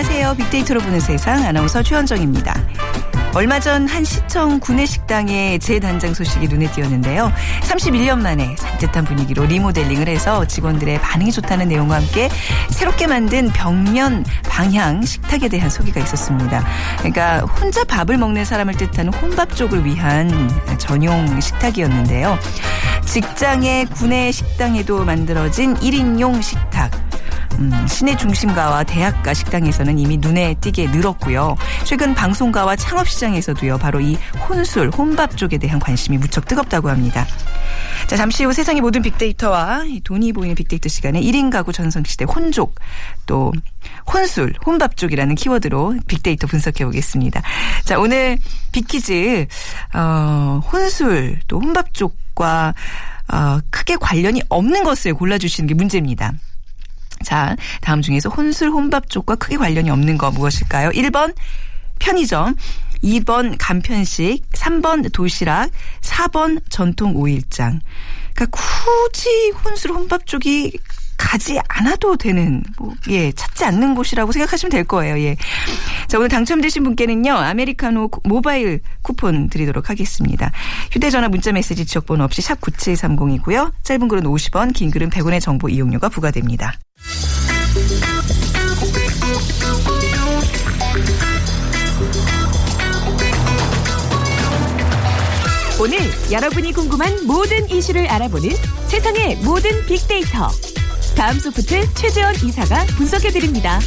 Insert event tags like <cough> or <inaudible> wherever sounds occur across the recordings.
안녕하세요. 빅데이터로 보는 세상 아나운서 최현정입니다. 얼마 전 한 시청 구내 식당의 재단장 소식이 눈에 띄었는데요. 31년 만에 산뜻한 분위기로 리모델링을 해서 직원들의 반응이 좋다는 내용과 함께 새롭게 만든 벽면 방향 식탁에 대한 소개가 있었습니다. 그러니까 혼자 밥을 먹는 사람을 뜻하는 혼밥 쪽을 위한 전용 식탁이었는데요. 직장의 구내 식당에도 만들어진 1인용 식탁. 음, 시내 중심가와 대학가 식당에서는 이미 눈에 띄게 늘었고요. 최근 방송가와 창업시장에서도요. 바로 이 혼술, 혼밥 쪽에 대한 관심이 무척 뜨겁다고 합니다. 자, 잠시 후 세상의 모든 빅데이터와 돈이 보이는 빅데이터 시간에 1인 가구 전성시대 혼족, 또 혼술, 혼밥 쪽이라는 키워드로 빅데이터 분석해 보겠습니다. 자, 오늘 빅퀴즈, 어, 혼술, 또 혼밥 쪽과 어, 크게 관련이 없는 것을 골라주시는 게 문제입니다. 자, 다음 중에서 혼술 혼밥 쪽과 크게 관련이 없는 거 무엇일까요? 1번 편의점, 2번 간편식, 3번 도시락, 4번 전통 오일장. 그러니까 굳이 혼술 혼밥 쪽이 가지 않아도 되는 뭐, 예 찾지 않는 곳이라고 생각하시면 될 거예요. 예. 자 오늘 당첨되신 분께는요 아메리카노 모바일 쿠폰 드리도록 하겠습니다. 휴대전화 문자메시지 지역번호 없이 샵 9730이고요. 짧은 글은 50원, 긴 글은 100원의 정보 이용료가 부과됩니다. 오늘 여러분이 궁금한 모든 이슈를 알아보는 세상의 모든 빅데이터. 다음 소프트 최재원 이사가 분석해드립니다.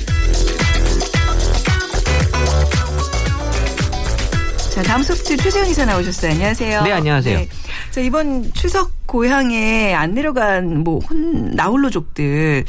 자, 다음 소프트 최재현 이사 나오셨어요. 안녕하세요. 네, 안녕하세요. 자, 이번 추석 고향에 안 내려간 뭐 혼, 나홀로족들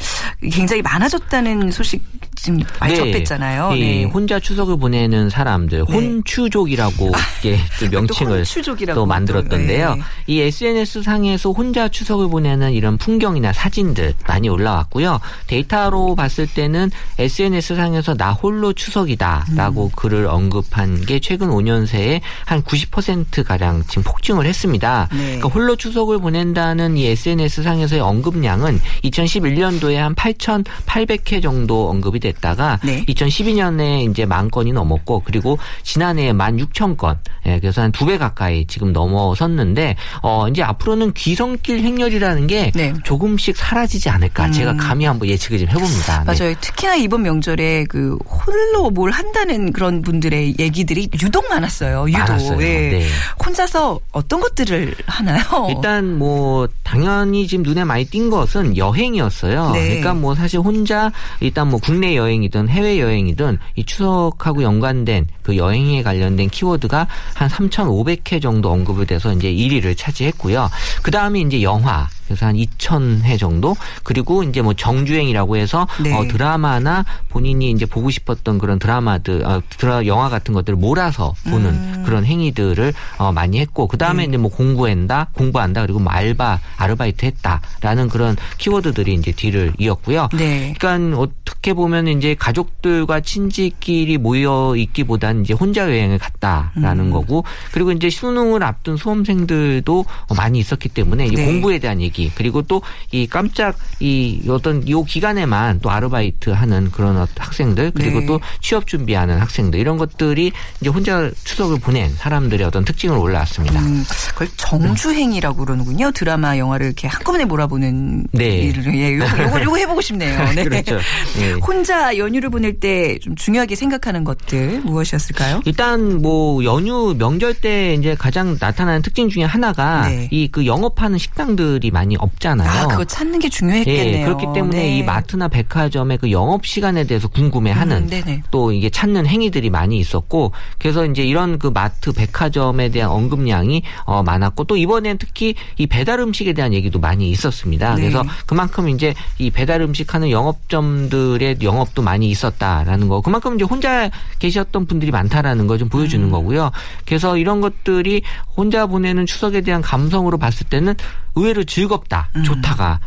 굉장히 많아졌다는 소식 지금 많이 네. 접했잖아요. 이 네. 혼자 추석을 보내는 사람들, 네. 혼추족이라고 이렇게 또 명칭을 혼추족이라고 또 만들었던데요. 네. 이 SNS 상에서 혼자 추석을 보내는 이런 풍경이나 사진들 많이 올라왔고요. 데이터로 봤을 때는 SNS 상에서 나 홀로 추석이다라고 음. 글을 언급한 게 최근 5년 새에 한 90% 가량 지금 폭증을 했습니다. 네. 그러니까 홀로 추석을 보낸다는 이 SNS 상에서의 언급량은 2011년도에 한 8,800회 정도 언급이 됐다가 네. 2012년에 이제 만 건이 넘었고 그리고 지난해에 16,000건. 예, 그래서 한 두 배 가까이 지금 넘어섰는데 어 이제 앞으로는 귀성길 행렬이라는 게 네. 조금씩 사라지지 않을까 제가 감히 한번 예측을 좀 해봅니다. 네. 맞아요. 특히나 이번 명절에 그 홀로 뭘 한다는 그런 분들의 얘기들이 유독 많았어요. 유독. 많았어요. 예. 네. 혼자서 어떤 것들을 하나요? <laughs> 일단 뭐 당연히 지금 눈에 많이 띈 것은 여행이었어요. 네. 그러니까 뭐 사실 혼자 일단 뭐 국내 여행이든 해외 여행이든 이 추석하고 연관된 그 여행에 관련된 키워드가 한 3,500회 정도 언급이 돼서 이제 1위를 차지했고요. 그 다음에 이제 영화. 그래서 한 2,000회 정도 그리고 이제 뭐 정주행이라고 해서 네. 어, 드라마나 본인이 이제 보고 싶었던 그런 드라마들, 어, 드라 영화 같은 것들을 몰아서 보는 음. 그런 행위들을 어, 많이 했고 그 다음에 이제 뭐 공부한다, 공부한다 그리고 뭐 알바, 아르바이트 했다라는 그런 키워드들이 이제 뒤를 이었고요. 네. 그러니까 어떻게 보면 이제 가족들과 친지끼리 모여 있기보다는 이제 혼자 여행을 갔다라는 음. 거고 그리고 이제 수능을 앞둔 수험생들도 많이 있었기 때문에 이제 네. 공부에 대한 얘기 그리고 또 이 깜짝 이 어떤 요 기간에만 또 아르바이트 하는 그런 어떤 학생들 그리고 네. 또 취업 준비하는 학생들 이런 것들이 이제 혼자 추석을 보낸 사람들의 어떤 특징으로 올라왔습니다. 음, 그걸 정주행이라고 그러는군요. 드라마, 영화를 이렇게 한꺼번에 몰아보는 네. 일을. 예, 요거, <laughs> 요거, 요거 해보고 싶네요. 네. 그렇죠. <laughs> 예. 혼자 연휴를 보낼 때 좀 중요하게 생각하는 것들 무엇이었을까요? 일단 뭐 연휴 명절 때 이제 가장 나타나는 특징 중에 하나가 네. 이그 영업하는 식당들이 많이 없잖아요. 아, 그거 찾는 게 중요했겠네요. 예, 그렇기 때문에 네. 이 마트나 백화점의 그 영업 시간에 대해서 궁금해하는 음. 또 이게 찾는 행위들이 많이 있었고 그래서 이제 이런 그 마트 백화점에 대한 언급량이 어 많았고 또 이번엔 특히 이 배달 음식에 대한 얘기도 많이 있었습니다. 네. 그래서 그만큼 이제 이 배달 음식 하는 영업점들의 영업도 많이 있었다라는 거. 그만큼 이제 혼자 계셨던 분들이 많다라는 걸좀 음. 보여주는 거고요. 그래서 이런 것들이 혼자 보내는 추석에 대한 감성으로 봤을 때는 의외로 즐 겁다, 좋다가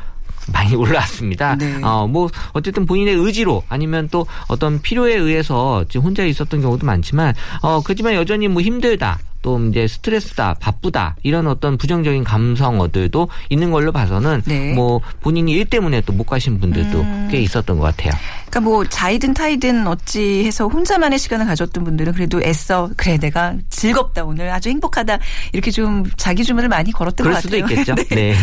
많이 <laughs> 올라왔습니다. 음. 네. 어, 뭐, 어쨌든 본인의 의지로 아니면 또 어떤 필요에 의해서 지금 혼자 있었던 경우도 많지만, 어, 그렇지만 여전히 뭐 힘들다. 또 이제 스트레스다, 바쁘다 이런 어떤 부정적인 감성어들도 있는 걸로 봐서는 네. 음. 뭐 본인이 일 때문에 또 못 가신 분들도 꽤 있었던 것 같아요. 그러니까 뭐 자이든 타이든 어찌 해서 혼자만의 시간을 가졌던 분들은 그래도 애써 그래 내가 즐겁다 오늘 아주 행복하다 이렇게 좀 자기 주문을 많이 걸었던 그럴 것 수도 같아요. 있겠죠. <laughs> 네.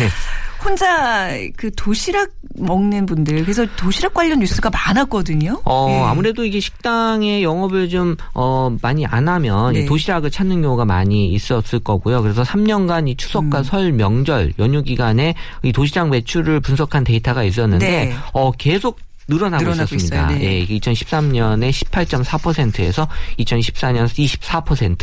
혼자 그 도시락 먹는 분들 그래서 도시락 관련 뉴스가 많았거든요. 어, 예. 아무래도 이게 식당의 영업을 좀, 어, 많이 안 하면 네. 이 도시락을 찾는 경우가 많이 있었을 거고요. 그래서 3년간 이 음. 추석과 설 명절 연휴 기간에 이 도시락 매출을 분석한 데이터가 있었는데, 네. 어, 계속 늘어나고, 늘어나고 있었습니다. 있어요. 네. 예, 이게 2013년에 18.4%에서 2014년 24%,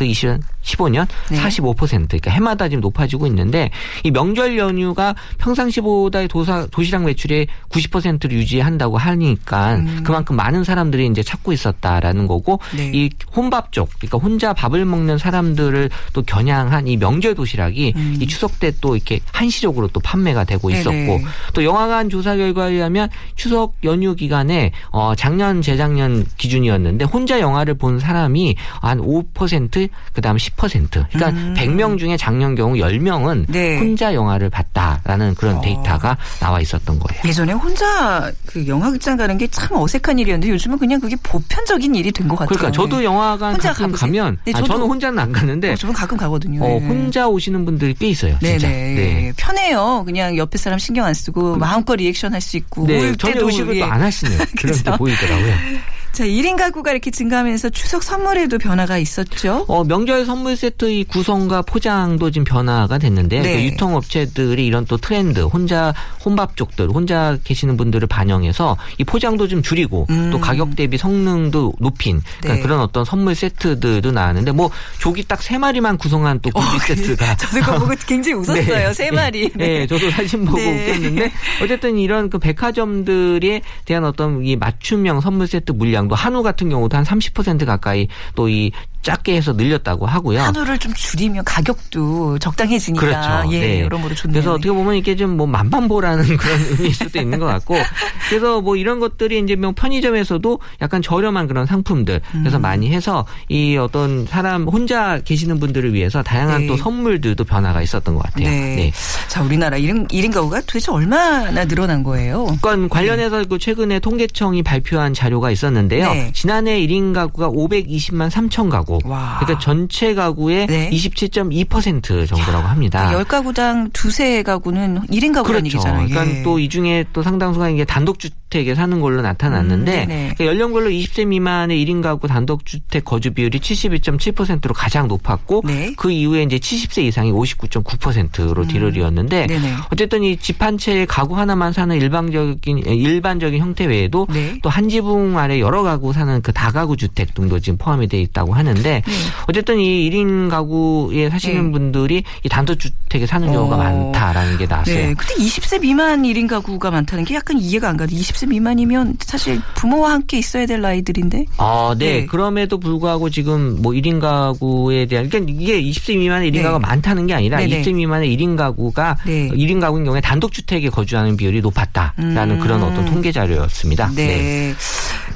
2015년 네. 45% 그러니까 해마다 지금 높아지고 있는데 이 명절 연휴가 평상시보다 도사, 도시락 매출의 90%를 유지한다고 하니까 그만큼 많은 사람들이 이제 찾고 있었다라는 거고 음. 네. 이 혼밥 쪽 그러니까 혼자 밥을 먹는 사람들을 또 겨냥한 이 명절 도시락이 이 추석 때 또 이렇게 한시적으로 또 판매가 되고 음. 네네. 있었고 또 영화관 조사 결과에 의하면 추석 연휴 기간에 어 작년 재작년 기준이었는데 혼자 영화를 본 사람이 한 5% 그다음 10% 그러니까 100명 중에 작년 경우 10명은 음. 네. 혼자 영화를 봤다라는 그런 어. 데이터가 나와 있었던 거예요. 예전에 혼자 그 영화극장 가는 게 참 어색한 일이었는데 요즘은 그냥 그게 보편적인 일이 된 것 같아요. 그러니까 저도 영화관 혼자 가끔 가보세요. 가면 네, 아. 저는 혼자는 안 가는데 어, 저는 가끔 가거든요. 어, 네. 혼자 오시는 분들이 꽤 있어요. 진짜. 네네. 네. 편해요. 그냥 옆에 사람 신경 안 쓰고 마음껏 리액션 할 수 있고. 네, 울 때도 의식을 예. 또 안 하시네요. <laughs> 그런 게? 보이더라고요. 자, 1인 가구가 이렇게 증가하면서 추석 선물에도 변화가 있었죠. 어, 명절 선물 세트의 구성과 포장도 지금 변화가 됐는데 네. 그 유통업체들이 이런 또 트렌드, 혼자 혼밥 쪽들, 혼자 계시는 분들을 반영해서 이 포장도 좀 줄이고 또 가격 대비 성능도 높인 그러니까 음. 네. 그런 어떤 선물 세트들도 나왔는데 뭐 조기 딱 세 마리만 구성한 또 구비 세트가 어, <laughs> 저도 그거 보고 굉장히 <laughs> 웃었어요. 세 마리. 네, 저도 사진 보고 네. 웃겼는데 어쨌든 이런 그 백화점들에 대한 어떤 이 맞춤형 선물 세트 물량 도 한우 같은 경우도 한 30% 가까이 또 이 작게 해서 늘렸다고 하고요. 한우를 좀 줄이면 가격도 적당해지니까 그렇죠. 예, 네. 여러모로 좋네요. 그래서 어떻게 보면 이게 좀 뭐 만반보라는 <laughs> 그런 의미일 수도 있는 것 같고 그래서 뭐 이런 것들이 이제 뭐 편의점에서도 약간 저렴한 그런 상품들 음. 그래서 많이 해서 이 어떤 사람 혼자 계시는 분들을 위해서 다양한 네. 또 선물들도 변화가 있었던 것 같아요. 네. 자, 우리나라 1인, 1인 가구가 도대체 얼마나 늘어난 거예요? 그건 관련해서 그 최근에 통계청이 발표한 자료가 있었는데요. 네. 지난해 1인 가구가 520만 3천 가구. 와. 그러니까 전체 가구의 네. 27.2% 정도라고 합니다. 열 가구당 두세 가구는 1인 가구라는 그렇죠. 얘기잖아요. 그러니까 예. 또이 중에 또 상당수가 이게 단독주 택에 사는 걸로 나타났는데 음, 네네. 그러니까 연령별로 20세 미만의 1인 가구 단독주택 거주 비율이 71.7%로 가장 높았고 네. 그 이후에 이제 70세 이상이 59.9%로 뒤를이었는데 음. 어쨌든 이 집 한 채에 가구 하나만 사는 일반적인 일반적인 형태 외에도 네. 또한 지붕 아래 여러 가구 사는 그 다가구 주택 등도 지금 포함이 돼 있다고 하는데 어쨌든 이 1인 가구에 사시는 네. 분들이 이 단독주택에 사는 경우가 어. 많다라는 게 나왔어요. 네. 근데 20세 미만 1인 가구가 많다는 게 약간 이해가 안 가요. 20세 미만이면 사실 부모와 함께 있어야 될 나이들인데. 아, 네. 네. 그럼에도 불구하고 지금 뭐 1인 가구에 대한 그러니까 이게 20세 미만의 1인 네. 가구가 많다는 게 아니라 네네. 20세 미만의 1인 가구가 네. 1인 가구인 경우에 단독 주택에 거주하는 비율이 높았다라는 음. 그런 어떤 통계 자료였습니다. 네.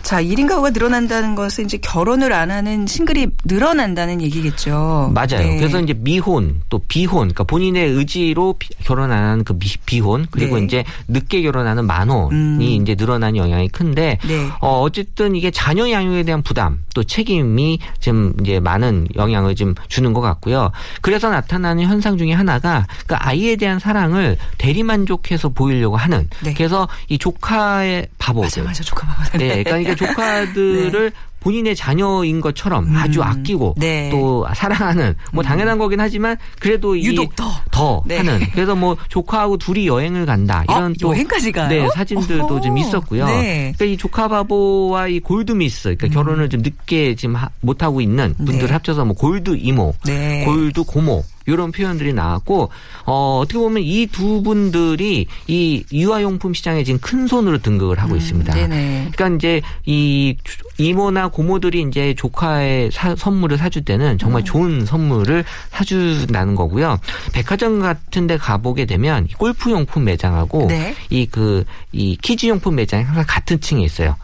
자, 1인 가구가 늘어난다는 것은 이제 결혼을 안 하는 싱글이 늘어난다는 얘기겠죠. 맞아요. 네. 그래서 이제 미혼 또 비혼, 그러니까 본인의 의지로 비- 결혼 안 하는 그 비, 혼 그리고 네. 이제 늦게 결혼하는 만혼이 음. 이제 늘어난 영향이 큰데 네. 어 어쨌든 이게 자녀 양육에 대한 부담 또 책임이 좀 이제 많은 영향을 좀 주는 것 같고요. 그래서 나타나는 현상 중에 하나가 그 아이에 대한 사랑을 대리만족해서 보이려고 하는 네. 그래서 이 조카의 바보 맞아 맞아 조카 봐봐. 네, 그러니까 조카들을 <laughs> 본인의 자녀인 것처럼 아주 아끼고 네. 또 사랑하는 뭐 당연한 거긴 하지만 그래도 이 유독 더. 더 네. 하는 그래서 뭐 조카하고 둘이 여행을 간다 이런 아, 또 여행까지 가요? 네 사진들도. 좀 있었고요. 네. 그러니까 이 조카 바보와 이 골드 미스 그러니까 결혼을 좀 늦게 지금 못 하고 있는 분들 네. 을 합쳐서 뭐 골드 이모, 네. 골드 고모 이런 표현들이 나왔고 어 어떻게 보면 이 두 분들이 이 유아용품 시장에 지금 큰 손으로 등극을 하고 있습니다. 음, 네네. 그러니까 이제 이 이모나 고모들이 이제 조카의 사- 선물을 사줄 때는 음. 정말 좋은 선물을 사준다는 거고요. 백화점 같은 데 가보게 되면 이 골프 용품 매장하고 네. 이그 이 키즈 용품 매장이 항상 같은 층에 있어요.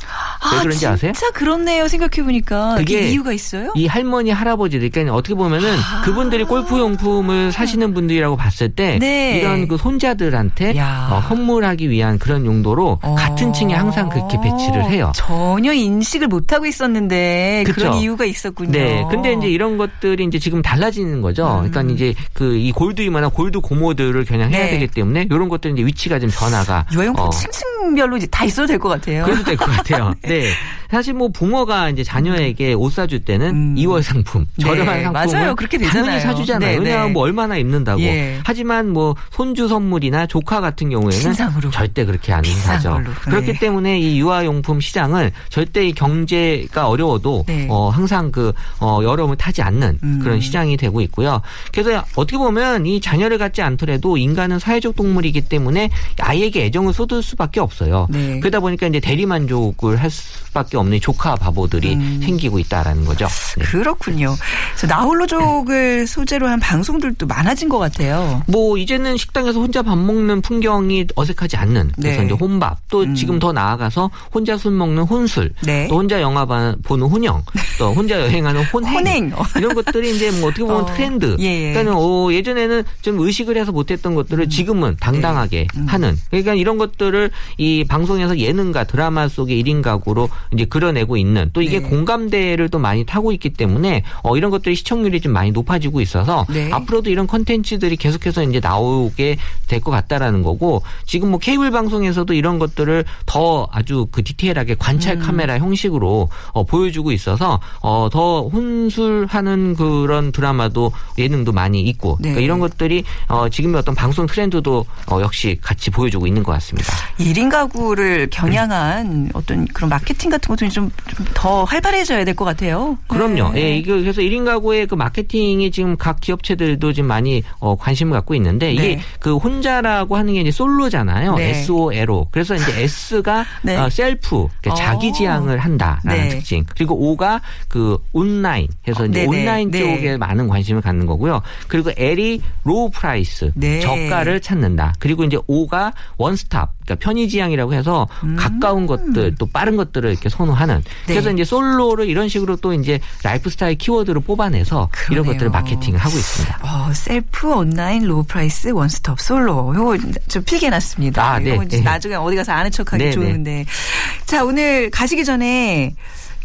왜 그런지 진짜 아세요? 그렇네요. 생각해 보니까 그게 이유가 있어요? 이 할머니 할아버지들 그러니까 어떻게 보면은 그분들이 골프 용품 을 사시는 분들이라고 봤을 때 네. 이런 그 손자들한테 야. 어, 선물하기 위한 그런 용도로 어. 같은 층에 항상 그렇게 배치를 해요. 전혀 인식을 못 하고 있었는데 그쵸. 그런 이유가 있었군요. 네. 근데 이제 이런 것들이 이제 지금 달라지는 거죠. 음. 그러니까 이제 그 이 골드 이마나 골드 고모들을 겨냥해야 네. 되기 때문에 이런 것들 이제 위치가 좀 변화가 유아용품 어, 층층별로 이제 다 있어도 될 것 같아요. 그래도 될 것 같아요. <laughs> 네. 사실 뭐 부모가 이제 자녀에게 옷 사줄 때는 음. 이 2월 상품, 네, 저렴한 상품을 맞아요. 그렇게 되잖아요. 당연히 사주잖아요. 네, 왜냐하면 네. 뭐 얼마나 입는다고. 예. 하지만 뭐 손주 선물이나 조카 같은 경우에는 신상으로. 절대 그렇게 안 사죠. 걸로. 그렇기 네. 때문에 이 유아용품 시장은 절대 이 경제가 어려워도 네. 어 항상 그 어, 여름을 타지 않는 음. 그런 시장이 되고 있고요. 그래서 어떻게 보면 이 자녀를 갖지 않더라도 인간은 사회적 동물이기 때문에 아이에게 애정을 쏟을 수밖에 없어요. 네. 그러다 보니까 이제 대리만족을 할 수밖에 없는 조카 바보들이 음. 생기고 있다라는 거죠. 네. 그렇군요. 그래서 나홀로족을 소재로 한 방송 들도 많아진 것 같아요. 뭐 이제는 식당에서 혼자 밥 먹는 풍경이 어색하지 않는 그래서 네. 이제 혼밥 또 음. 지금 더 나아가서 혼자 술 먹는 혼술 네. 또 혼자 영화 봐- 보는 혼영 <laughs> 또 혼자 여행하는 혼행, 혼행. 이런 것들이 이제 뭐 어떻게 보면 어, 트렌드 예, 예. 그러니까 어, 예전에는 좀 의식을 해서 못했던 것들을 지금은 당당하게 음. 하는 그러니까 이런 것들을 이 방송에서 예능과 드라마 속의 1인 가구로 이제 그려내고 있는 또 이게 네. 공감대를 또 많이 타고 있기 때문에 어, 이런 것들이 시청률이 좀 많이 높아지고 있어서 네. 앞으로도 이런 컨텐츠들이 계속해서 이제 나오게 될 것 같다라는 거고 지금 뭐 케이블 방송에서도 이런 것들을 더 아주 그 디테일하게 관찰 음. 카메라 형식으로 어, 보여주고 있어서 어, 더 혼술하는 그런 드라마도 예능도 많이 있고 네. 그러니까 이런 것들이 어, 지금의 어떤 방송 트렌드도 어, 역시 같이 보여주고 있는 것 같습니다. 1인 가구를 겨냥한 어떤 그런 마케팅 같은 것도 좀 더 활발해져야 될 것 같아요. 그럼요. 네. 예, 이거 그래서 1인 가구의 그 마케팅이 지금 각 기업체들 도 지금 많이 어, 관심을 갖고 있는데 이게 네. 그 혼자라고 하는 게 이제 솔로잖아요. 네. SOLO. 그래서 이제 <laughs> S가 네. 어, 셀프, 그러니까 어. 자기 지향을 한다라는 네. 특징. 그리고 O가 그 온라인. 해서 이제. 온라인 네. 쪽에 많은 관심을 갖는 거고요. 그리고 L이 low price, 네. 저가를 찾는다. 그리고 이제 O가 원스톱, 그러니까 편의 지향이라고 해서 음. 가까운 것들, 또 빠른 것들을 이렇게 선호하는. 네. 그래서 이제 솔로를 이런 식으로 또 이제 라이프 스타일 키워드를 뽑아내서 이런 그러네요. 것들을 마케팅을 하고 있습니다. 어, 셀프 온라인 low price 원스톱 솔로. 요거 좀 필기해놨습니다. 아, 네. 이제 네. 나중에 어디 가서 아는 척하기 네, 좋은데. 자, 오늘 가시기 전에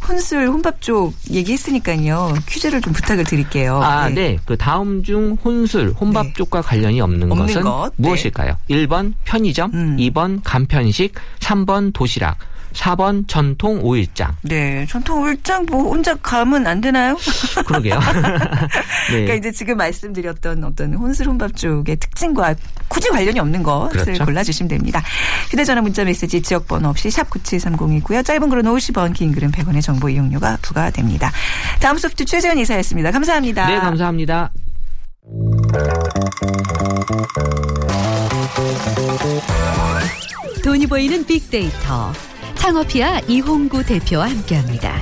혼술, 혼밥 쪽 얘기했으니까요. 퀴즈를 좀 부탁을 드릴게요. 아, 네. 그 다음 중 혼술, 혼밥 네. 쪽과 관련이 없는, 없는 것은 것, 네. 무엇일까요? 1번 편의점, 음. 2번 간편식, 3번 도시락, 4번 전통 오일장. 네. 전통 오일장 뭐 혼자 가면 안 되나요? <laughs> 그러게요. <laughs> 네. 그러니까 이제 지금 말씀드렸던 어떤 혼술 혼밥 쪽의 특징과 굳이 관련이 없는 것을 그렇죠. 골라주시면 됩니다. 휴대전화 문자 메시지 지역번호 없이 샵 9730이고요. 짧은 글은 50원, 긴 글은 100원의 정보 이용료가 부과됩니다. 다음 소프트 최재현 이사였습니다. 감사합니다. 네, 감사합니다. 돈이 보이는 빅데이터. 창업이야 이홍구 대표와 함께합니다.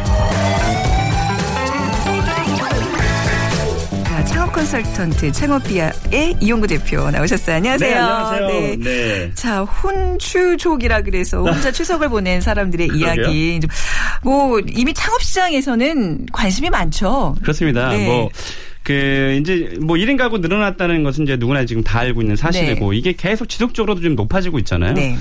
자, 창업 컨설턴트 창업비아의 이용구 대표 나오셨어요. 안녕하세요. 네, 안녕하세요. 네. 네. 자, 혼추족이라 그래서 혼자 추석을 보낸 사람들의. 이야기. 좀 뭐, 이미 창업 시장에서는 관심이 많죠. 그렇습니다. 네. 뭐, 그 이제 뭐 1인 가구 늘어났다는 것은 이제 누구나 지금 다 알고 있는 사실이고 이게 계속 지속적으로도 좀 높아지고 있잖아요. 네.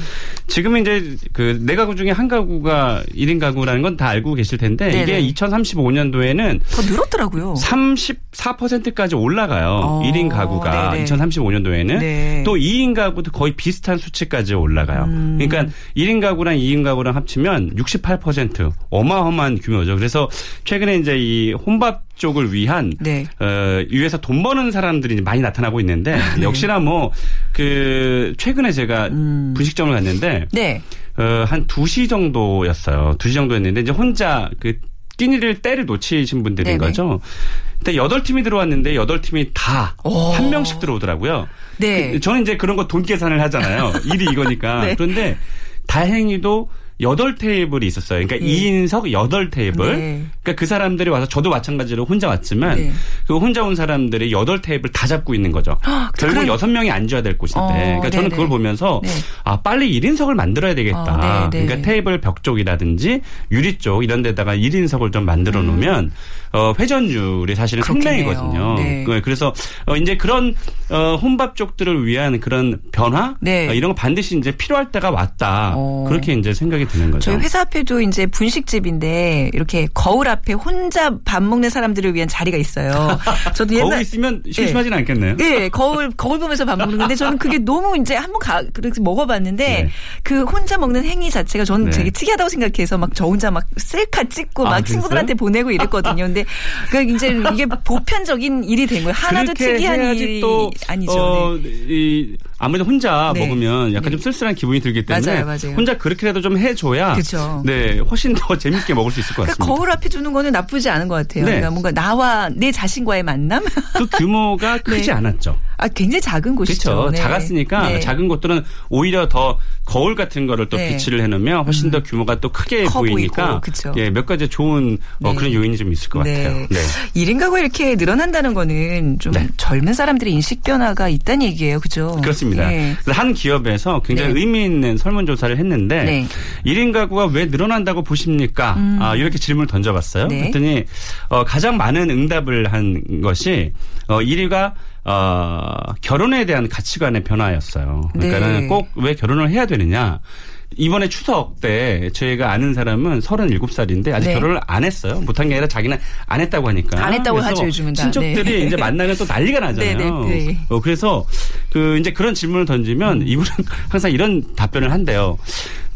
지금은 이제 그 네 가구 중에 한 가구가 1인 가구라는 건 다 알고 계실 텐데 네네. 이게 2035년도에는 더 늘었더라고요. 34%까지 올라가요. 어, 1인 가구가 네네. 2035년도에는 네. 또 2인 가구도 거의 비슷한 수치까지 올라가요. 음. 그러니까 1인 가구랑 2인 가구랑 합치면 68% 어마어마한 규모죠. 그래서 최근에 이제 이 혼밥 쪽을 위한 네. 어, 위에서 돈 버는 사람들이 많이 나타나고 있는데 네. 역시나 뭐 그 최근에 제가 분식점을 갔는데 음. 네. 어, 한 2시 정도였어요. 2시 정도였는데 이제 혼자 그 끼니를 때를 놓치신 분들인 네네. 거죠. 근데 8팀이 들어왔는데 8팀이 다 오. 한 명씩 들어오더라고요. 네. 그, 저는 이제 그런 거 돈 계산을 하잖아요. <laughs> 일이 이거니까. 네. 그런데 다행히도 8테이블이 있었어요. 그러니까 네. 2인석 8테이블. 네. 그러니까 그 사람들이 와서 저도 마찬가지로 혼자 왔지만 네. 그 혼자 온 사람들이 8테이블 다 잡고 있는 거죠. 결국 그래. 여섯 명이 앉아야 될 곳인데. 어, 그러니까 저는. 그걸 보면서 네. 아, 빨리 1인석을 만들어야 되겠다. 어. 그러니까 테이블 벽 쪽이라든지 유리 쪽 이런 데다가 1인석을 좀 만들어 놓으면 어, 회전율이 사실은 음. 생명이거든요. 네. 그- 그래서 어, 이제 그런 어, 혼밥 쪽들을 위한 그런 변화 네. 어, 이런 거 반드시 이제 필요할 때가 왔다. 어. 그렇게 이제 생각이 드는 거죠. 저희 회사 앞에도 이제 분식집인데 이렇게 거울 앞에 혼자 밥 먹는 사람들을 위한 자리가 있어요. <laughs> 저도 거울 옛날 있으면 심심하진 않겠네요. 네, 거울 거울 보면서 밥 먹는 건데 저는 그게 너무 이제 한번 가 그렇게 먹어봤는데 네. 그 혼자 먹는 행위 자체가 저는 네. 되게 특이하다고 생각해서 막 저 혼자 막 셀카 찍고 아, 막? 친구들한테 보내고 이랬거든요. 근데 그 이제 이게 보편적인 일이 된 거예요. 하나도 특이한 일이 또 아니죠. 어, 네. 이 아무래도 혼자 네. 먹으면 약간 네. 좀 쓸쓸한 기분이 들기 때문에 맞아요, 맞아요. 혼자 그렇게라도 좀 해줘야 그쵸. 네 훨씬 더 <laughs> 재밌게 먹을 수 있을 것 그러니까 같습니다. 거울 앞에 두는 거는 나쁘지 않은 것 같아요. 네. 그러니까 뭔가 나와 내 자신과의 만남? 그 규모가 <laughs> 크지 네. 않았죠. 아, 굉장히 작은 곳이죠. 그렇죠. 네. 작았으니까 네. 작은 곳들은 오히려 더 거울 같은 거를 또 네. 음. 비치를 해놓으면 훨씬 더 규모가 또 크게 커 보이니까 보이고. 예, 몇 가지 좋은 어, 네. 그런 요인이 좀 있을 것 같아요. 네. 1인 가구 이렇게 늘어난다는 거는 좀 네. 젊은 사람들의 인식 변화가 있다는 얘기예요. 그죠? 그렇습니다. 예. 한 기업에서 굉장히 네. 의미 있는 설문조사를 했는데 네. 1인 가구가 왜 늘어난다고 보십니까? 아, 이렇게 질문을 던져봤어요. 음. 네. 그랬더니 어, 가장 많은 응답을 한 것이 어, 1위가 어, 결혼에 대한 가치관의 변화였어요. 그러니까는 네. 꼭왜 결혼을 해야 되느냐? 이번에 추석 때 저희가 아는 사람은 37살인데 아직 네. 결혼을 안 했어요. 못한 게 아니라 자기는 안 했다고 하니까. 안 했다고 하죠, 요즘은 다. 친척들이 네. 이제 만나면 또 난리가 나잖아요. 네, 네, 네. 어, 그래서 그 이제 그런 질문을 던지면 음. 이분은 항상 이런 답변을 한대요.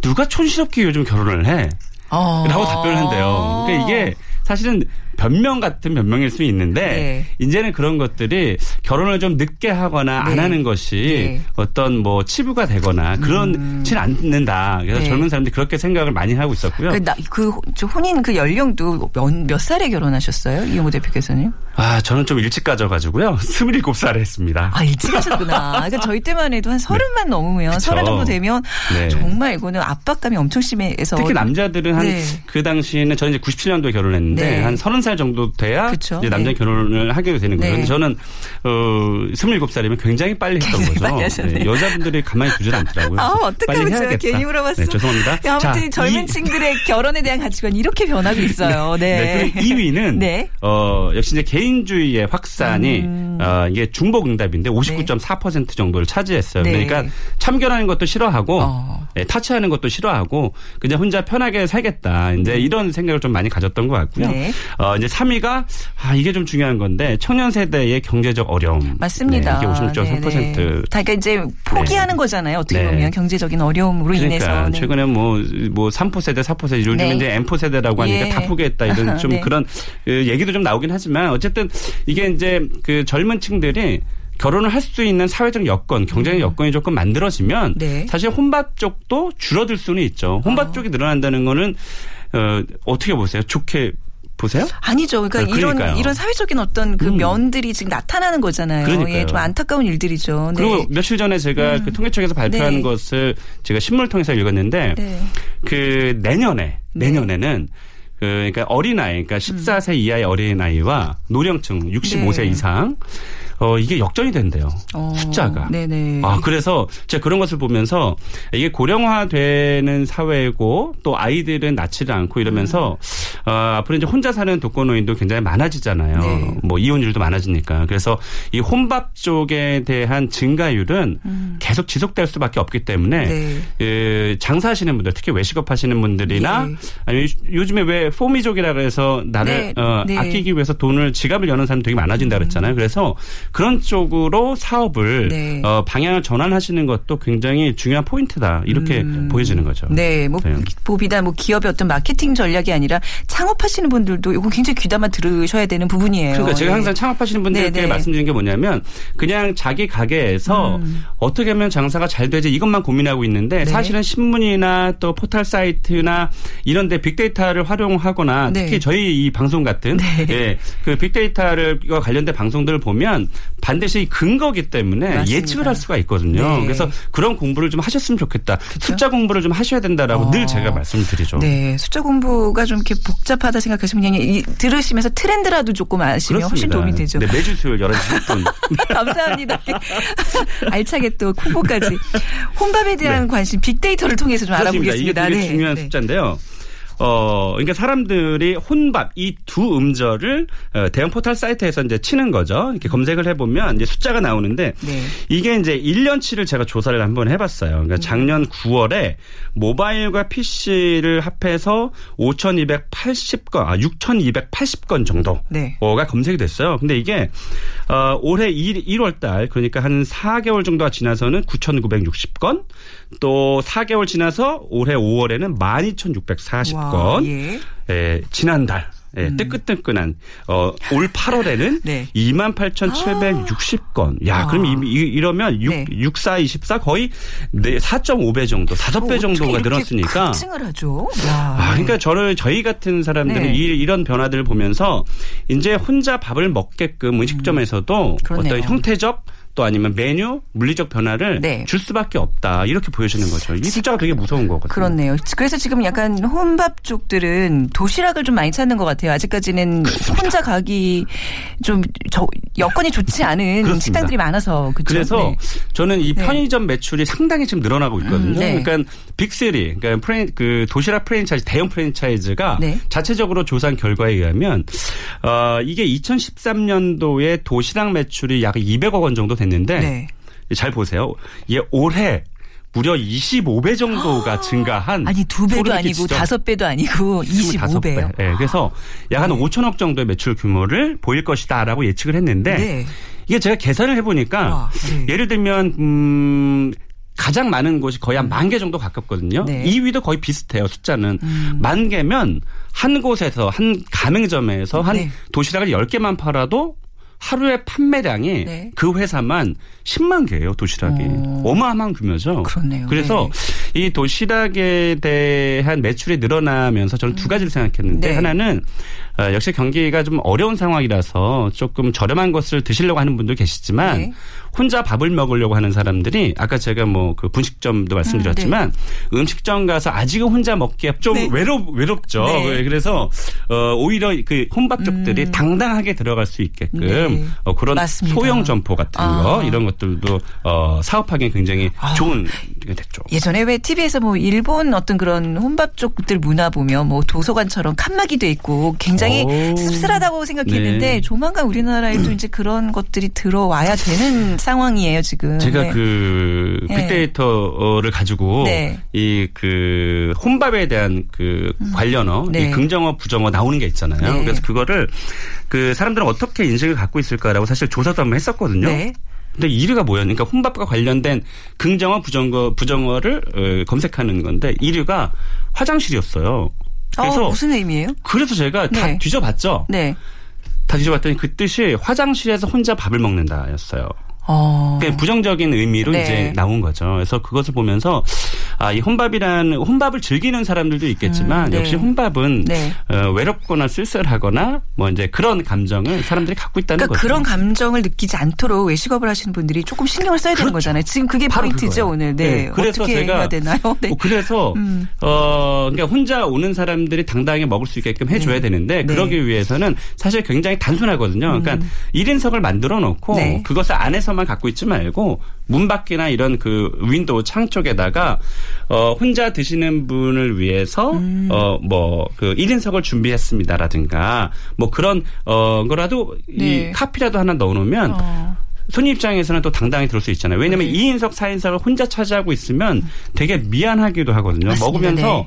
누가 촌스럽게 요즘 결혼을 해? 어. 라고 답변을 한대요. 그러니까 이게 사실은 변명 같은 변명일 수 있는데 이제는 그런 것들이 결혼을 좀 늦게 하거나 안 네. 하는 것이 네. 어떤 뭐 치부가 되거나 그런지 않는다. 그래서 네. 젊은 사람들이 그렇게 생각을 많이 하고 있었고요. 그, 나, 그, 저 혼인 그 연령도 몇, 몇 살에 결혼하셨어요? 이용호 대표께서는? 아, 저는 좀 일찍 가져가지고요. <laughs> 27살에 했습니다. 아, 일찍 하셨구나. 그러니까 저희 때만 해도 한 서른만 넘으면, 그쵸. 서른 정도 되면 네. 정말 이거는 압박감이 엄청 심해서. 특히 남자들은 한 네. 그 당시에는 저는 이제 97년도에 결혼했는데 네. 한 30살 정도 돼야 그쵸. 이제 남자 네. 결혼을 하게 되는 거예요. 네. 저는 어 27살이면 굉장히 빨리 했던 굉장히 거죠. 하셨네요. 여자분들이 가만히 두질 않더라고요. 아, 어떡하면 빨리 제가 해야겠다. 괜히 물어봤어. 네, 죄송합니다. 야, 아무튼 자, 젊은 이- 층들의 결혼에 대한 가치관이 이렇게 변하고 있어요. <laughs> 네. 네. 그리고 2위는 <laughs> 네. 어 역시 이제 개인주의의 확산이 음. 어 이게 중복 응답인데 59.4% 정도를 차지했어요. 네. 그러니까 참견하는 것도 싫어하고 어. 예, 타치하는 것도 싫어하고 그냥 혼자 편하게 살겠다. 이제 이런 생각을 좀 많이 가졌던 것 같고요. 네. 어 이제 3위가 아 이게 좀 중요한 건데 청년 세대의 경제적 어려움. 맞습니다. 네, 이게 56.3%. 네네. 다 그러니까 이제 포기하는 거잖아요. 어떻게 네. 보면 경제적인 어려움으로 그러니까 인해서. 네. 최근에 뭐뭐 3포 세대, 4포 세대 요즘 네. 이제 M4 세대라고 하니까 예. 다 포기했다 이런 <laughs> 좀 네. 그런 그 얘기도 좀 나오긴 하지만 어쨌든 이게 이제 그 젊은 층들이 결혼을 할 수 있는 사회적 여건, 경제적 여건이 조금 만들어지면 음. 네. 사실 혼밥 쪽도 줄어들 수는 있죠. 혼밥 어. 쪽이 늘어난다는 거는 어, 어떻게 보세요? 좋게 보세요? 아니죠. 그러니까 네, 이런. 이런 사회적인 어떤 그 음. 면들이 지금 나타나는 거잖아요. 그러니까요. 예, 좀 안타까운 일들이죠. 네. 그리고 며칠 전에 제가 그 통계청에서 발표한 네. 것을 제가 신문을 통해서 읽었는데 네. 그 내년에 네. 내년에는 그 그러니까 어린아이 그러니까 14세 이하의 어린아이와 노령층 65세 네. 이상 어, 이게 역전이 된대요. 어, 숫자가. 네네. 아, 그래서 제가 그런 것을 보면서 이게 고령화되는 사회고 또 아이들은 낳지를 않고 이러면서 어, 앞으로 이제 혼자 사는 독거노인도 굉장히 많아지잖아요. 네. 뭐 이혼율도 많아지니까. 그래서 이 혼밥 쪽에 대한 증가율은 계속 지속될 수밖에 없기 때문에 네. 예, 장사하시는 분들 특히 외식업 하시는 분들이나 예. 아니면 요즘에 왜 포미족이라 그래서 나를 네, 어, 네. 아끼기 위해서 돈을 지갑을 여는 사람 되게 많아진다 그랬잖아요. 그래서 그런 쪽으로 사업을 네. 어, 방향을 전환하시는 것도 굉장히 중요한 포인트다 이렇게 보여지는 거죠. 네, 뭐, 네. 뭐뭐 기업의 어떤 마케팅 전략이 아니라 창업하시는 분들도 이건 굉장히 귀담아 들으셔야 되는 부분이에요. 그러니까 제가 예. 항상 창업하시는 분들께 네, 네. 말씀드리는 게 뭐냐면 그냥 자기 가게에서 음. 어떻게 하면 장사가 잘 되지 이것만 고민하고 있는데 네. 사실은 신문이나 또 포털 사이트나 이런 데 빅데이터를 활용하거나 네. 특히 저희 이 방송 같은 예, 그 빅데이터를 관련된 방송들을 보면 반드시 근거기 때문에 맞습니다. 예측을 할 수가 있거든요. 네. 그래서 그런 공부를 좀 하셨으면 좋겠다. 숫자 공부를 좀 하셔야 된다라고 어. 늘 제가 말씀을 드리죠. 네, 숫자 공부가 좀 이렇게 복잡하다 생각하시면 그냥 이, 들으시면서 트렌드라도 조금 아시면 훨씬 도움이 되죠. 네, 매주 수요일 11시 10분. <laughs> 감사합니다. <laughs> 알차게 또 홍보까지. 혼밥에 대한 관심 빅데이터를 통해서 좀 그렇습니다. 이게 알아보겠습니다. 되게 네, 중요한 네. 숫자인데요. 어, 그러니까 사람들이 혼밥 이 두 음절을 어, 대형 포털 사이트에서 이제 치는 거죠. 이렇게 검색을 해보면 이제 숫자가 나오는데 네. 이게 이제 1년치를 제가 조사를 한번 해봤어요. 그러니까 작년 9월에 모바일과 PC를 합해서 5,280건, 아, 6,280건 정도. 네. 가 검색이 됐어요. 근데 이게 어, 올해 1, 1월 달 그러니까 한 4개월 정도가 지나서는 9,960건 또 4개월 지나서 올해 5월에는 12,640건 와, 예. 음. 예, 지난달 예, 뜨끈뜨끈한 어, 올 8월에는 네. 28,760건. 야, 그럼 이, 이- 이러면 6, 네. 64, 24 거의 네, 4.5배 정도, 5배 정도가 어떻게 이렇게 늘었으니까. 급증을 하죠. 야. 아, 그러니까 저를 저희 같은 사람들은 네. 이, 이런 변화들을 보면서 이제 혼자 밥을 먹게끔 음식점에서도 그렇네요. 어떤 형태적 또 아니면 메뉴 물리적 변화를 네. 줄 수밖에 없다 이렇게 보여지는 거죠. 이 숫자가 되게 무서운 거거든요. 그렇네요. 그래서 지금 약간 혼밥 쪽들은 도시락을 좀 많이 찾는 것 같아요. 아직까지는 혼자 가기 좀 저, 여건이 좋지 않은 그렇습니다. 식당들이 많아서 그렇죠. 그래서 저는 이 네. 편의점 매출이 상당히 지금 늘어나고 있거든요. 음, 네. 그러니까 빅3, 그러니까 프랜, 그 도시락 프랜차이즈, 대형 프랜차이즈가 네. 자체적으로 조사한 결과에 의하면 어, 이게 2013년도에 도시락 매출이 약 200억 원 정도 됐는데 네. 잘 보세요. 이게 올해 무려 25배 정도가 증가한 아니 두 배도 아니고. 다섯 배도 아니고 <laughs> 25배요. 예, 그래서 약 한 5천억 정도의 매출 규모를 보일 것이다라고 예측을 했는데 네. 이게 제가 계산을 해보니까 와, 네. 예를 들면 음. 가장 많은 곳이 거의 한 만 개 정도 가깝거든요. 네. 음. 2위도 거의 비슷해요. 숫자는. 만 개면 한 곳에서 한 가맹점에서 한 네. 도시락을 10개만 팔아도 하루의 판매량이 네. 그 회사만 10만 개예요, 도시락이. 어. 어마어마한 규모죠. 그렇네요. 그래서 이 도시락에 대한 매출이 늘어나면서 저는 두 가지를 생각했는데 네. 하나는 어, 역시 경기가 좀 어려운 상황이라서 조금 저렴한 것을 드시려고 하는 분도 계시지만 네. 혼자 밥을 먹으려고 하는 사람들이 아까 제가 뭐 그 분식점도 말씀드렸지만 음, 식점 가서 아직은 혼자 먹기에 좀 네. 외롭 외롭죠. 네. 그래서 어 오히려 그 혼밥 쪽들이 당당하게 들어갈 수 있게끔 네. 어, 그런 맞습니다. 소형 점포 같은 아. 거 이런 것들도 어 사업하기에 굉장히 좋은 게 됐죠. 예전에 왜 TV에서 뭐 일본 어떤 그런 혼밥 쪽들 문화 보면 뭐 도서관처럼 칸막이 돼 있고 굉장히 오. 씁쓸하다고 생각했는데 네. 조만간 우리나라에도 이제 그런 것들이 들어와야 되는 <laughs> 상황이에요 지금. 제가 네. 그 네. 빅데이터를 가지고 네. 이그 혼밥에 대한 그 관련어, 네. 이 긍정어, 부정어 나오는 게 있잖아요. 네. 그래서 그거를 그 사람들은 어떻게 인식을 갖고 있을까라고 사실 조사도 한번 했었거든요. 네. 근데 1위가 뭐예요? 그러니까 혼밥과 관련된 긍정어, 부정어, 부정어를 어, 검색하는 건데 1위가 화장실이었어요. 그래서 어, 무슨 의미예요? 그래서 제가 다 네. 뒤져봤죠. 네. 다 뒤져봤더니 그 뜻이 화장실에서 혼자 밥을 먹는다였어요. 어. 그러니까 부정적인 의미로 네. 이제 나온 거죠. 그래서 그것을 보면서 아, 이 혼밥이란 혼밥을 즐기는 사람들도 있겠지만 음, 네. 역시 혼밥은 네. 어, 외롭거나 쓸쓸하거나 뭐 이제 그런 감정을 사람들이 갖고 있다는 그러니까 거죠. 그런 감정을 느끼지 않도록 외식업을 하시는 분들이 조금 신경을 써야 되는 거잖아요. 지금 그게 포인트죠. 오늘. 네. 그래서 어떻게 제가 해야 되나요? 네. 어, 그래서 음. 어 그러니까 혼자 오는 사람들이 당당하게 먹을 수 있게끔 해줘야 되는데 네. 그러기 위해서는 사실 굉장히 단순하거든요. 그러니까 1인석을 만들어 놓고 네. 그것을 안에서만 갖고 있지 말고 문 밖이나 이런 그 윈도우 창 쪽에다가 어 혼자 드시는 분을 위해서 음. 어 뭐 그 1인석을 준비했습니다라든가 뭐 그런 어 거라도 네. 이 카피라도 하나 넣어 놓으면 어. 손님 입장에서는 또 당당히 들을 수 있잖아요. 왜냐하면 네. 2인석, 4인석을 혼자 차지하고 있으면 되게 미안하기도 하거든요. 맞습니다. 먹으면서 네.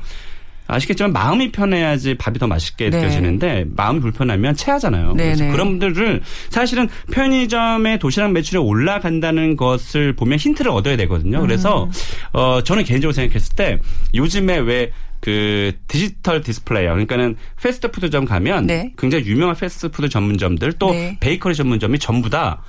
아시겠지만 마음이 편해야지 밥이 더 맛있게 네. 느껴지는데 마음이 불편하면 체하잖아요. 네, 그래서 네. 그런 분들을 사실은 편의점의 도시락 매출이 올라간다는 것을 보면 힌트를 얻어야 되거든요. 음. 그래서 어 저는 개인적으로 생각했을 때 요즘에 왜 그 디지털 디스플레이어 그러니까는 패스트푸드점 가면 네. 굉장히 유명한 패스트푸드 전문점들 또 네. 베이커리 전문점이 전부 다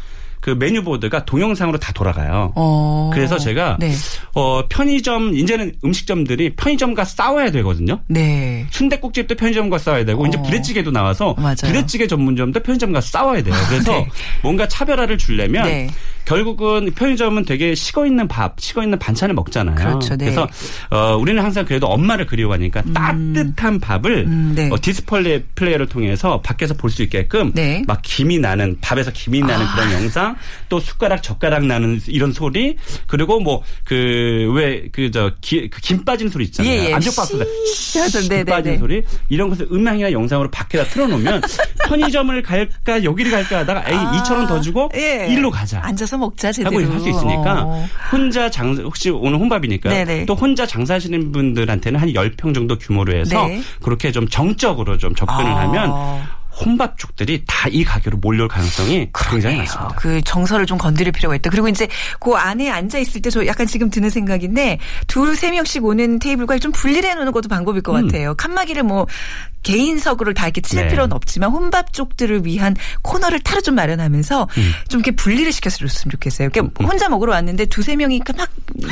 그 메뉴 보드가 동영상으로 다 돌아가요. 어. 그래서 제가 네. 어 편의점 이제는 음식점들이 편의점과 싸워야 되거든요. 네. 순대국집도 편의점과 싸워야 되고 어. 이제 부대찌개도 나와서 맞아요. 부대찌개 전문점도 편의점과 싸워야 돼요. 그래서 <laughs> 네. 뭔가 차별화를 주려면 네. 결국은 편의점은 되게 식어 있는 밥, 식어 있는 반찬을 먹잖아요. 그렇죠. 네. 그래서 어, 우리는 항상 그래도 엄마를 그리워하니까 따뜻한 밥을 음, 네. 어, 디스플레이 플레이어를 통해서 밖에서 볼 수 있게끔 네. 막 김이 나는 밥에서 김이 나는 그런 영상, 또 숟가락 젓가락 나는 이런 소리, 그리고 뭐 그 왜 그 저 그 김 빠진 소리 있잖아요. 예, 예. 씨 하던, 네, 김 네, 빠진 네. 소리 이런 것을 음향이나 영상으로 밖에다 틀어놓으면 <laughs> 편의점을 갈까 여기를 갈까 하다가 에이 아, 2천 원 더 주고 예. 일로 가자. 앉아서 먹자, 제대로. 하고 할 수 있으니까 어. 혼자 장 혹시 오늘 혼밥이니까 네네. 또 혼자 장사하시는 분들한테는 한 10평 정도 규모로 해서 네. 그렇게 좀 정적으로 좀 접근을 아. 하면 혼밥족들이 다 이 가게로 몰려올 가능성이 굉장히 그러네요. 많습니다. 그 정서를 좀 건드릴 필요가 있다. 그리고 이제 그 안에 앉아 있을 때 저 약간 지금 드는 생각인데 두세 명씩 오는 테이블과 좀 분리를 해놓는 것도 방법일 것 음. 같아요. 칸막이를 뭐 개인석으로 다 이렇게 칠 네. 필요는 없지만 혼밥 쪽들을 위한 코너를 따로 좀 마련하면서 음. 좀 이렇게 분리를 시켜줬으면 좋겠어요. 그러니까 혼자 먹으러 왔는데 두세 명이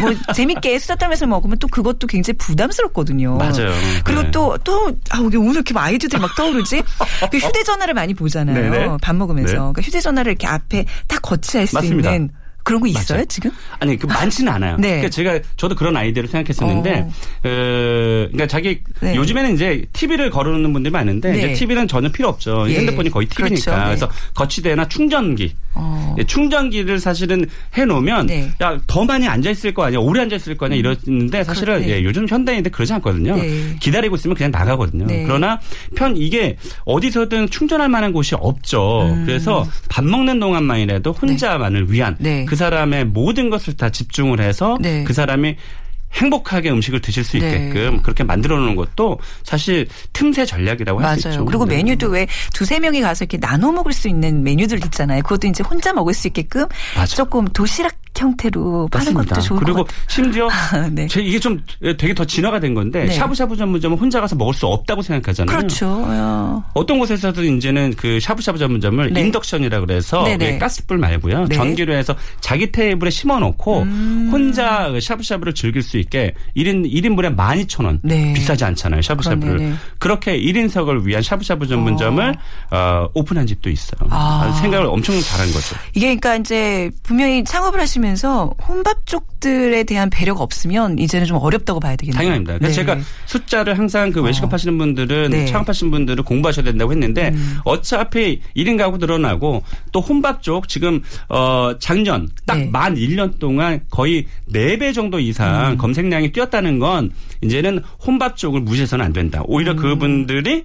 막뭐 재밌게 <laughs> 수다 떨면서 먹으면 또 그것도 굉장히 부담스럽거든요. 맞아요. 그리고 네. 또, 또, 아, 오늘 이렇게 막 아이디어들이 막 떠오르지? <laughs> 그 휴대전화를 많이 보잖아요. 네네. 밥 먹으면서. 네. 그러니까 휴대전화를 이렇게 앞에 딱 거치할 수 맞습니다. 있는 그런 거 있어요, 맞아요. 지금? 아니 그 많지는 않아요. 네. 그러니까 제가 저도 그런 아이디어를 생각했었는데, 어. 그러니까 자기 네. 요즘에는 이제 TV를 걸어놓는 분들이 많은데 네. 이제 TV는 전혀 필요 없죠. 예. 핸드폰이 거의 TV니까. 그렇죠. 네. 그래서 거치대나 충전기, 어. 예, 충전기를 사실은 해놓으면 네. 야더 많이 앉아 있을 거 아니야, 오래 앉아 있을 거 아니야 이러는데 사실은 그렇- 네. 예, 요즘 현대인들 그러지 않거든요. 네. 기다리고 있으면 그냥 나가거든요. 네. 그러나 편 이게 어디서든 충전할 만한 곳이 없죠. 그래서 밥 먹는 동안만이라도 혼자만을 위한 음. 네. 그 사람의 모든 것을 다 집중을 해서 네. 그 사람이 행복하게 음식을 드실 수 네. 있게끔 그렇게 만들어 놓는 것도 사실 틈새 전략이라고 할 수. 있죠. 그리고 네. 메뉴도 왜 두세 명이 가서 이렇게 나눠 먹을 수 있는 메뉴들 있잖아요. 그것도 이제 혼자 먹을 수 있게끔 맞아. 조금 도시락 형태로 파는 맞습니다. 것도 좋을 것 그리고 같아요. 심지어 <laughs> 네. 제 이게 좀 되게 더 진화가 된 건데 네. 샤브샤브 전문점은 혼자 가서 먹을 수 없다고 생각하잖아요. 그렇죠. 어. 어떤 곳에서도 이제는 그 샤브샤브 전문점을 네. 인덕션이라 그래서 네네. 왜 가스불 말고요. 네. 음. 전기로 해서 자기 테이블에 심어 놓고 혼자 그 샤브샤브를 즐길 수 있게 1인 1인분에 12,000원. 네. 비싸지 않잖아요. 샤브샤브를. 그러네네. 그렇게 1인석을 위한 샤브샤브 전문점을 어, 오픈한 집도 있어요. 아. 생각을 엄청 잘한 거죠. 이게 그러니까 이제 분명히 창업을 하시면 서 혼밥 쪽들에 대한 배려가 없으면 이제는 좀 어렵다고 봐야 되겠네요. 당연합니다. 그래서 네. 제가 숫자를 항상 그 외식업 하시는 분들은 네. 음. 창업하시는 분들은 공부하셔야 된다고 했는데 어차피 1인 가구 늘어나고 또 혼밥 쪽 지금 어 작년 딱 네. 만 1년 동안 거의 4배 정도 음. 이상 검색량이 뛰었다는 건 이제는 혼밥 쪽을 무시해서는 안 된다. 오히려 그분들이 어,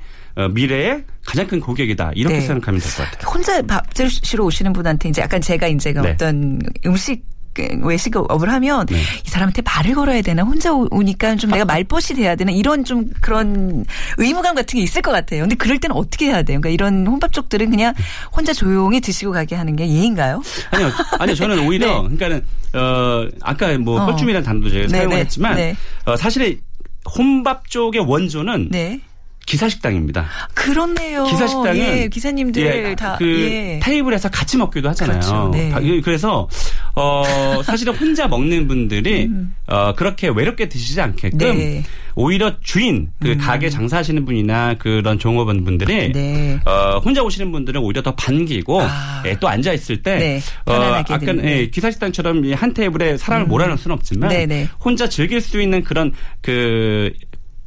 미래의 가장 큰 고객이다. 이렇게 네. 생각하면 될 것 같아요. 혼자 밥 드시러 오시는 분한테 이제 약간 제가 이제 네. 어떤 음식 외식업을 하면 네. 이 사람한테 말을 걸어야 되나 혼자 오- 오니까 좀 내가 말벗이 돼야 되나 이런 좀 그런 의무감 같은 게 있을 것 같아요. 근데 그럴 때는 어떻게 해야 돼요? 그러니까 이런 혼밥 쪽들은 그냥 혼자 조용히 드시고 가게 하는 게 예인가요? 아니요, 아니요. 저는 <laughs> 오히려 그러니까는 어 아까 뭐 어. 뻘쭘이라는 단어도 제가 네네. 사용했지만 네. 어, 사실은 혼밥 쪽의 원조는 네. 기사식당입니다. 그렇네요. 기사식당은 예, 기사님들 예, 다그 예. 테이블에서 같이 먹기도 하잖아요. 그렇죠. 네. 바- 그래서 어, 사실은 혼자 먹는 분들이 어, 그렇게 외롭게 드시지 않게끔 네. 오히려 주인 그 가게 장사하시는 분이나 그런 종업원 분들이 네. 어, 혼자 오시는 분들은 오히려 더 반기고 아. 예, 또 앉아 있을 때 네, 어, 드리는. 예, 기사식당처럼 이한 테이블에 사람을 몰아넣을 수는 없지만 네, 네. 혼자 즐길 수 있는 그런 그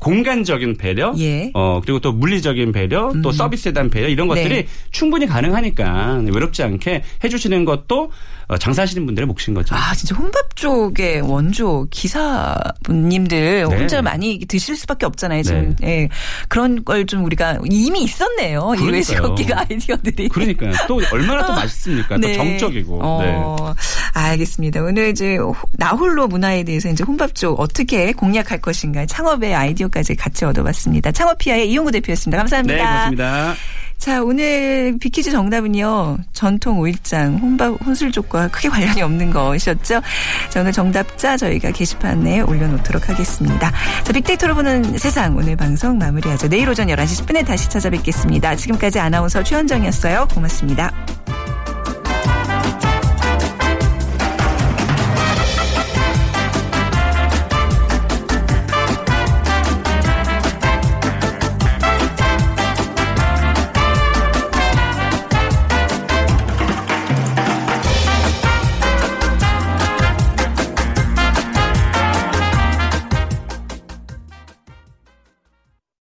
공간적인 배려, 예. 음. 어 그리고 또 물리적인 배려, 또 서비스에 대한 배려 이런 것들이 네. 충분히 가능하니까 외롭지 않게 해주시는 것도 어, 장사하시는 분들의 몫인 거죠. 아, 진짜 혼밥 쪽의 원조 기사분님들 네. 혼자 많이 드실 수밖에 없잖아요. 지금 예. 그런 걸 좀 우리가 이미 있었네요. 이 그러니까요. 외식업계가 아이디어들이. 그러니까요. 또 얼마나 또 <laughs> 맛있습니까? 또 정적이고. 네. 어, 알겠습니다. 오늘 이제 나홀로 문화에 대해서 이제 혼밥 쪽 어떻게 공략할 것인가 창업의 아이디어까지 같이 얻어봤습니다. 창업피아의 이용구 대표였습니다. 감사합니다. 네, 고맙습니다. 자, 오늘 비키즈 정답은요. 전통 오일장 혼밥 혼술족과 크게 관련이 없는 것이었죠. 자, 오늘 정답자 저희가 게시판에 올려놓도록 하겠습니다. 자, 빅데이터로 보는 세상 오늘 방송 마무리하죠. 내일 오전 11시 10분에 다시 찾아뵙겠습니다. 지금까지 아나운서 최현정이었어요. 고맙습니다.